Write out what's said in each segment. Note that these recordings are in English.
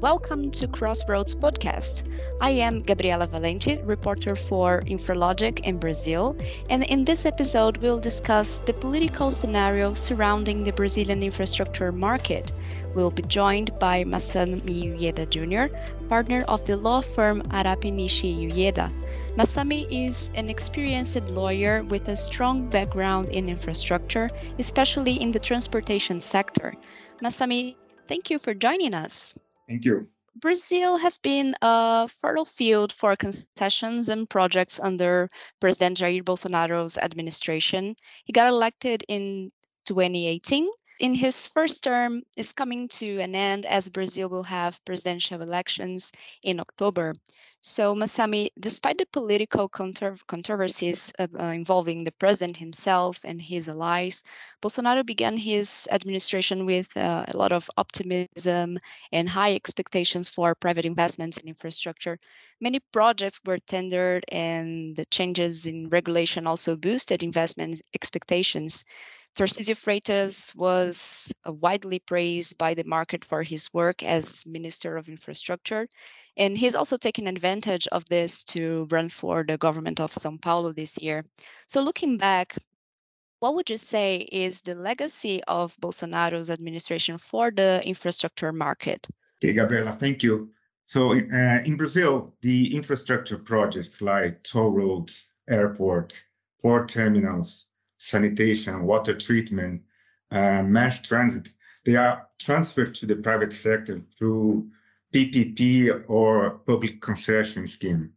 Welcome to Crossroads Podcast. I am Gabriela Valente, reporter for Infralogic in Brazil, and in this episode, we'll discuss the political scenario surrounding the Brazilian infrastructure market. We'll be joined by Masami Ueda Jr., partner of the law firm Arapinishi Ueda. Masami is an experienced lawyer with a strong background in infrastructure, especially in the transportation sector. Masami, thank you for joining us. Thank you. Brazil has been a fertile field for concessions and projects under President Jair Bolsonaro's administration. He got elected in 2018. In his first term is coming to an end as Brazil will have presidential elections in October. So, Masami, despite the political controversies uh, involving the president himself and his allies, Bolsonaro began his administration with uh, a lot of optimism and high expectations for private investments in infrastructure. Many projects were tendered, and the changes in regulation also boosted investment expectations. Tarcísio Freitas was uh, widely praised by the market for his work as Minister of Infrastructure, and he's also taken advantage of this to run for the government of Sao Paulo this year. So, looking back, what would you say is the legacy of Bolsonaro's administration for the infrastructure market? Okay, Gabriela, thank you. So, uh, in Brazil, the infrastructure projects like toll roads, airports, port terminals, sanitation, water treatment, uh, mass transit, they are transferred to the private sector through PPP or public concession scheme.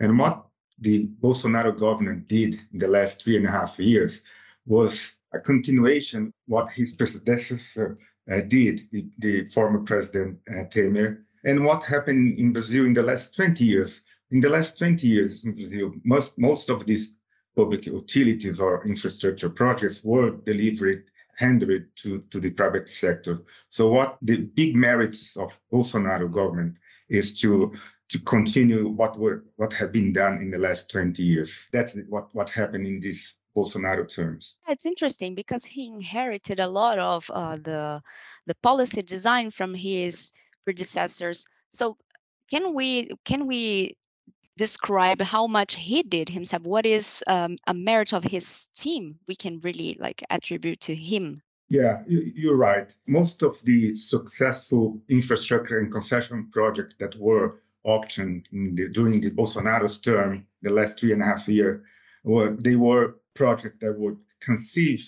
And what the Bolsonaro government did in the last three and a half years was a continuation what his predecessor uh, did, the, the, former president uh, Temer, and what happened in Brazil in the last 20 years. In the last 20 years in Brazil, most, most of these public utilities or infrastructure projects were delivered handed to, to the private sector. So what the big merits of Bolsonaro government is to to continue what were what have been done in the last 20 years. That's what what happened in these Bolsonaro terms. It's interesting because he inherited a lot of uh, the the policy design from his predecessors. So can we can we describe how much he did himself. What is um, a merit of his team we can really like attribute to him? Yeah you're right. Most of the successful infrastructure and concession projects that were auctioned the, during the bolsonaro's term the last three and a half year were they were projects that were conceived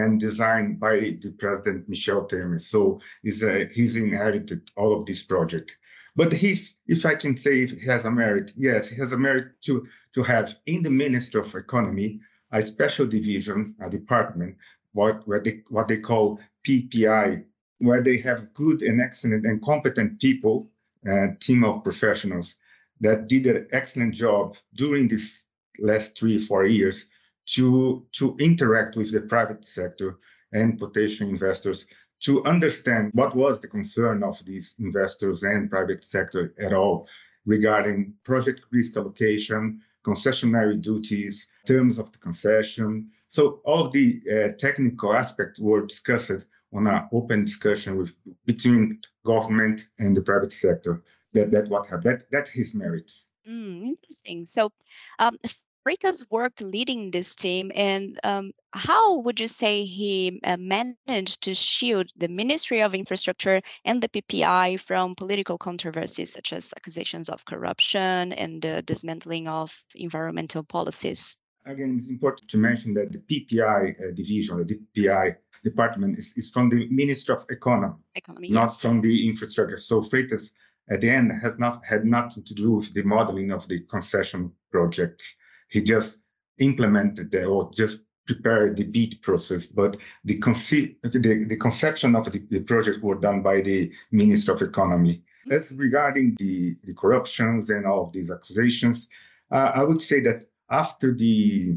and designed by the president michel temer. So he's, uh, he's inherited all of these projects but he's, if I can say, he has a merit. Yes, he has a merit to to have in the Minister of Economy a special division, a department, what where they what they call PPI, where they have good and excellent and competent people, a team of professionals that did an excellent job during these last three four years to to interact with the private sector and potential investors to understand what was the concern of these investors and private sector at all regarding project risk allocation, concessionary duties, terms of the concession. So all the uh, technical aspects were discussed on an open discussion with between government and the private sector. That that what happened. That, that's his merits. Mm, interesting. So, um, Freitas worked leading this team, and um, how would you say he uh, managed to shield the Ministry of Infrastructure and the PPI from political controversies such as accusations of corruption and the dismantling of environmental policies? Again, it's important to mention that the PPI uh, division, the PPI department, is, is from the Ministry of Economy, Economy not yes. from the infrastructure. So Freitas, at the end, has not had nothing to do with the modeling of the concession projects he just implemented the, or just prepared the bid process, but the, conce- the, the conception of the, the project were done by the Minister of Economy. As regarding the, the corruptions and all of these accusations, uh, I would say that after the,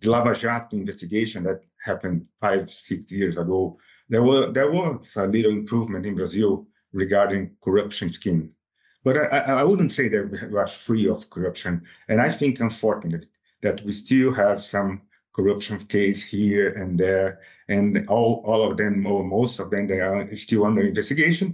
the Lava Jato investigation that happened five, six years ago, there were there was a little improvement in Brazil regarding corruption scheme. But I, I wouldn't say that we are free of corruption. And I think, unfortunately, that we still have some corruption case here and there, and all, all of them, or most of them, they are still under investigation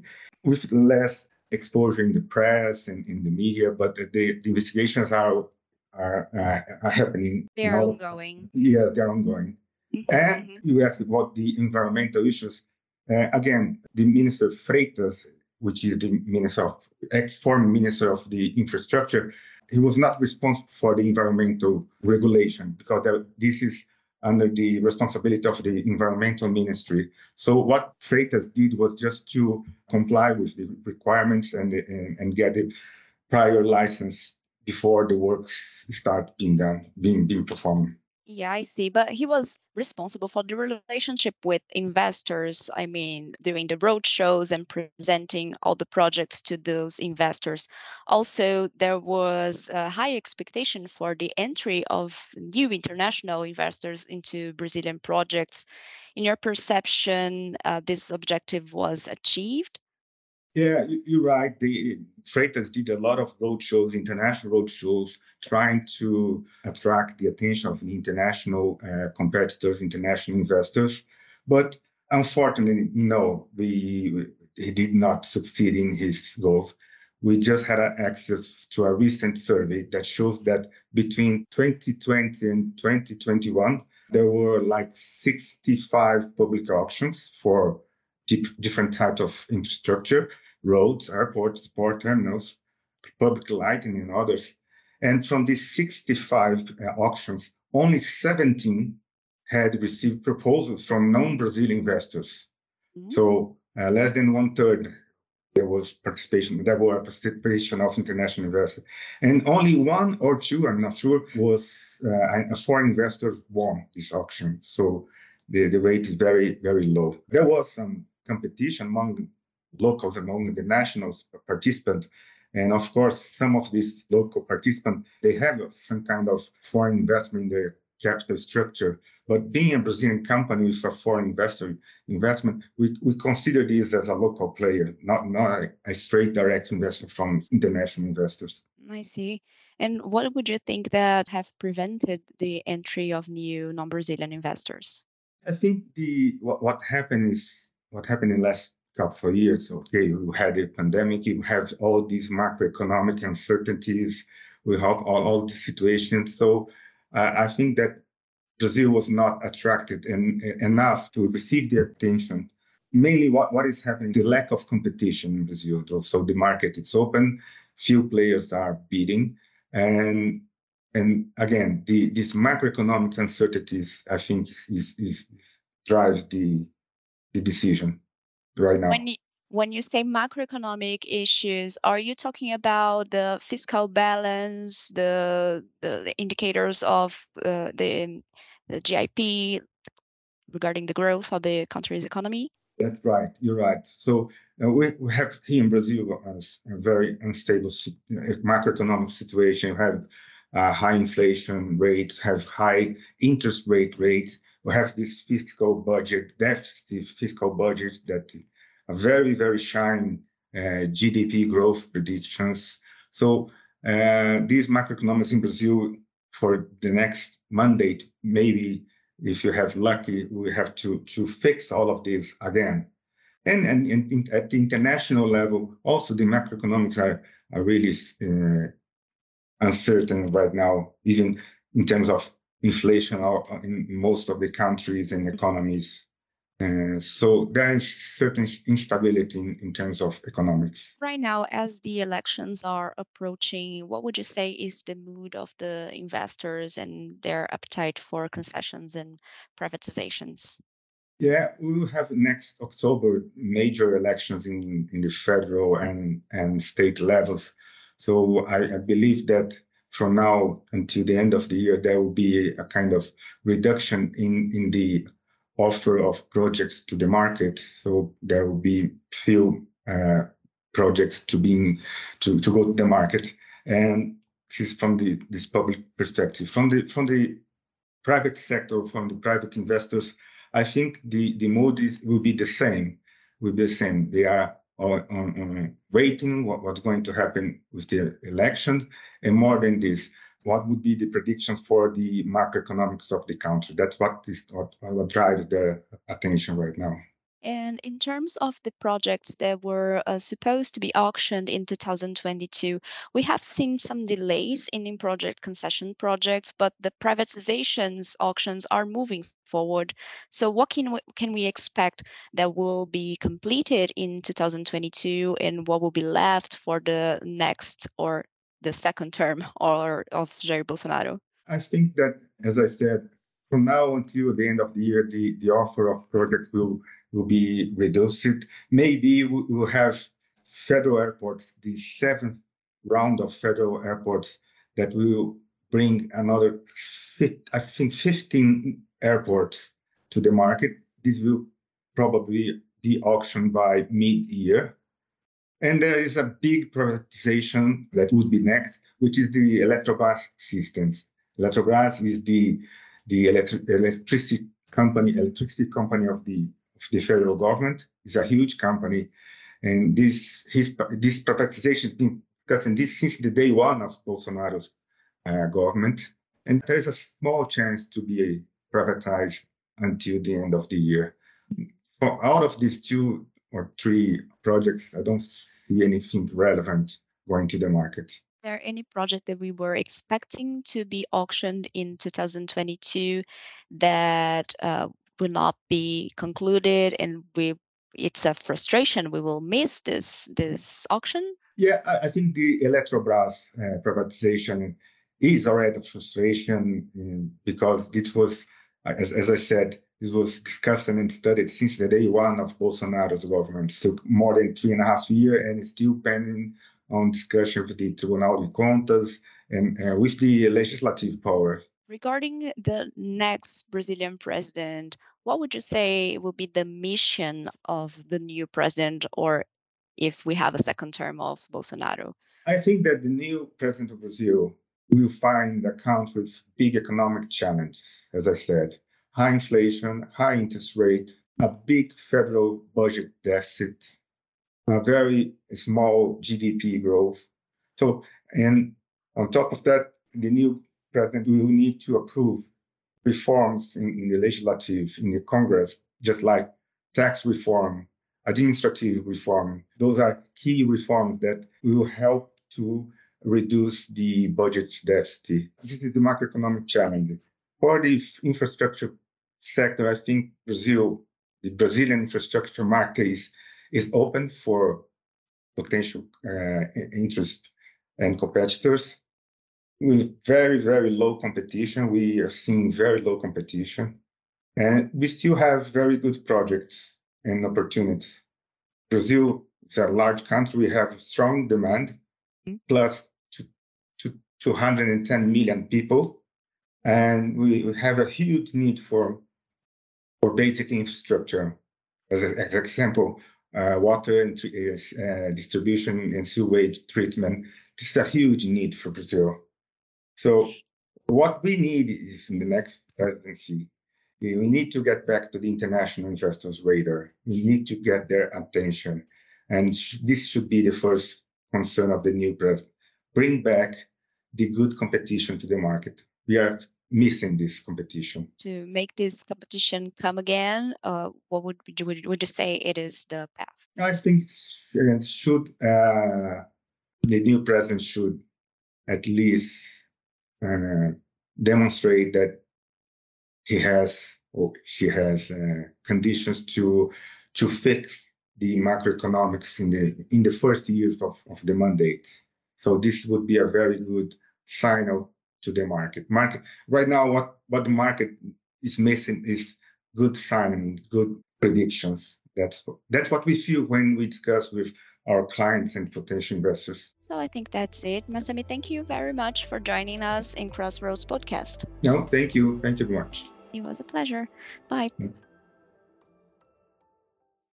with less exposure in the press and in the media, but the, the investigations are are, uh, are happening. They are ongoing. Yeah, they're ongoing. Mm-hmm. And you asked about the environmental issues. Uh, again, the Minister Freitas, which is the Minister of ex-former Minister of the Infrastructure, he was not responsible for the environmental regulation because this is under the responsibility of the environmental ministry. So what Freitas did was just to comply with the requirements and, and, and get the prior license before the works start being done, being being performed. Yeah, I see. But he was responsible for the relationship with investors. I mean, doing the road shows and presenting all the projects to those investors. Also, there was a high expectation for the entry of new international investors into Brazilian projects. In your perception, uh, this objective was achieved? Yeah, you're right. The Freitas did a lot of road shows, international road shows, trying to attract the attention of the international uh, competitors, international investors. But unfortunately, no, we, he did not succeed in his goals. We just had access to a recent survey that shows that between 2020 and 2021, there were like 65 public auctions for different types of infrastructure roads, airports, port terminals, public lighting, and others. And from these 65 uh, auctions, only 17 had received proposals from non-Brazilian investors. Mm-hmm. So uh, less than one third there was participation. There were participation of international investors, and only one or two, I'm not sure, was uh, a foreign investor won this auction. So the, the rate is very very low. There was some competition among locals among the nationals participants. And of course, some of these local participants, they have some kind of foreign investment in their capital structure. But being a Brazilian company with a foreign investor investment, we, we consider this as a local player, not, not a, straight direct investment from international investors. I see. And what would you think that have prevented the entry of new non-Brazilian investors? I think the what, what happened is what happened in the last couple of years. Okay, you had a pandemic, you have all these macroeconomic uncertainties, we have all, all the situations. So uh, I think that Brazil was not attracted in, enough to receive the attention. Mainly, what, what is happening? The lack of competition in Brazil. So the market is open, few players are bidding, and and again, the these macroeconomic uncertainties, I think, is, is, is drives the the decision right now. When you, when you say macroeconomic issues, are you talking about the fiscal balance, the the, the indicators of uh, the the GDP regarding the growth of the country's economy? That's right. You're right. So uh, we, we have here in Brazil a, a very unstable macroeconomic situation. We have uh, high inflation rates, have high interest rate rates, we have this fiscal budget deficit, fiscal budget that are very, very shy uh, GDP growth predictions. So uh, these macroeconomics in Brazil for the next mandate, maybe if you have lucky, we have to to fix all of this again. And and, and at the international level, also the macroeconomics are are really uh, uncertain right now, even in terms of inflation in most of the countries and economies. Uh, so there is certain instability in, in terms of economics. Right now, as the elections are approaching, what would you say is the mood of the investors and their appetite for concessions and privatizations? Yeah, we will have next October major elections in, in the federal and, and state levels. So I, I believe that from now until the end of the year, there will be a kind of reduction in, in the offer of projects to the market. So there will be few uh, projects to be to, to go to the market. And this is from the this public perspective. From the from the private sector, from the private investors, I think the the mood is, will be the same. Will be the same. They are on, on, waiting what, what's going to happen with the election, and more than this, what would be the predictions for the macroeconomics of the country? That's what is what, what drives the attention right now. And in terms of the projects that were uh, supposed to be auctioned in 2022, we have seen some delays in, in project concession projects, but the privatizations auctions are moving forward. So what can we, can we expect that will be completed in 2022 and what will be left for the next or the second term or of Jair Bolsonaro? I think that, as I said, from now until the end of the year, the, the offer of projects will will be reduced. Maybe we will have federal airports, the seventh round of federal airports that will bring another, I think, 15 airports to the market. This will probably be auctioned by mid-year. And there is a big privatization that would be next, which is the Eletrobras systems. Eletrobras is the the electric, electricity company, electricity company of the the federal government. It's a huge company, and this his this privatization has been discussing this since the day one of Bolsonaro's uh, government, and there is a small chance to be privatized until the end of the year. For out of these two or three projects, I don't see anything relevant going to the market. there any project that we were expecting to be auctioned in 2022 that uh, will not be concluded and we it's a frustration we will miss this this auction? Yeah i, think the Eletrobras uh, privatization is already a frustration um, because it was as, as i said this was discussed and studied since the day one of bolsonaro's government. It took more than three and a half years and it's still pending on discussion with the tribunal de contas and uh, with the legislative power Regarding the next Brazilian president, what would you say will be the mission of the new president, or if we have a second term of Bolsonaro? I think that the new president of Brazil will find a country with big economic challenge, as I said, high inflation, high interest rate, a big federal budget deficit, a very small GDP growth. So, and on top of that, the new president will need to approve reforms in, in the legislative, in the Congress, just like tax reform, administrative reform. Those are key reforms that will help to reduce the budget deficit. This is the macroeconomic challenge. For the infrastructure sector, I think Brazil, the Brazilian infrastructure market is, is open for potential uh, interest and competitors with very, very low competition. We are seeing very low competition. And we still have very good projects and opportunities. Brazil is a large country. We have strong demand, mm-hmm. plus to, to 210 million people. And we have a huge need for, for basic infrastructure. As, an example, uh, water and uh, distribution and sewage treatment. This is a huge need for Brazil. So what we need is in the next presidency, we need to get back to the international investors' radar. We need to get their attention. And this should be the first concern of the new president. Bring back the good competition to the market. We are missing this competition. To make this competition come again, uh, what would you, would, would you say it is the path? I think should uh, the new president should at least uh, demonstrate that he has or she has uh, conditions to to fix the macroeconomics in the in the first years of, of the mandate. So this would be a very good signal to the market. Market right now, what what the market is missing is good signing, good predictions. That's that's what we feel when we discuss with our clients and potential investors. So I think that's it. Masami, thank you very much for joining us in Crossroads Podcast. No, thank you. Thank you very much. It was a pleasure. Bye.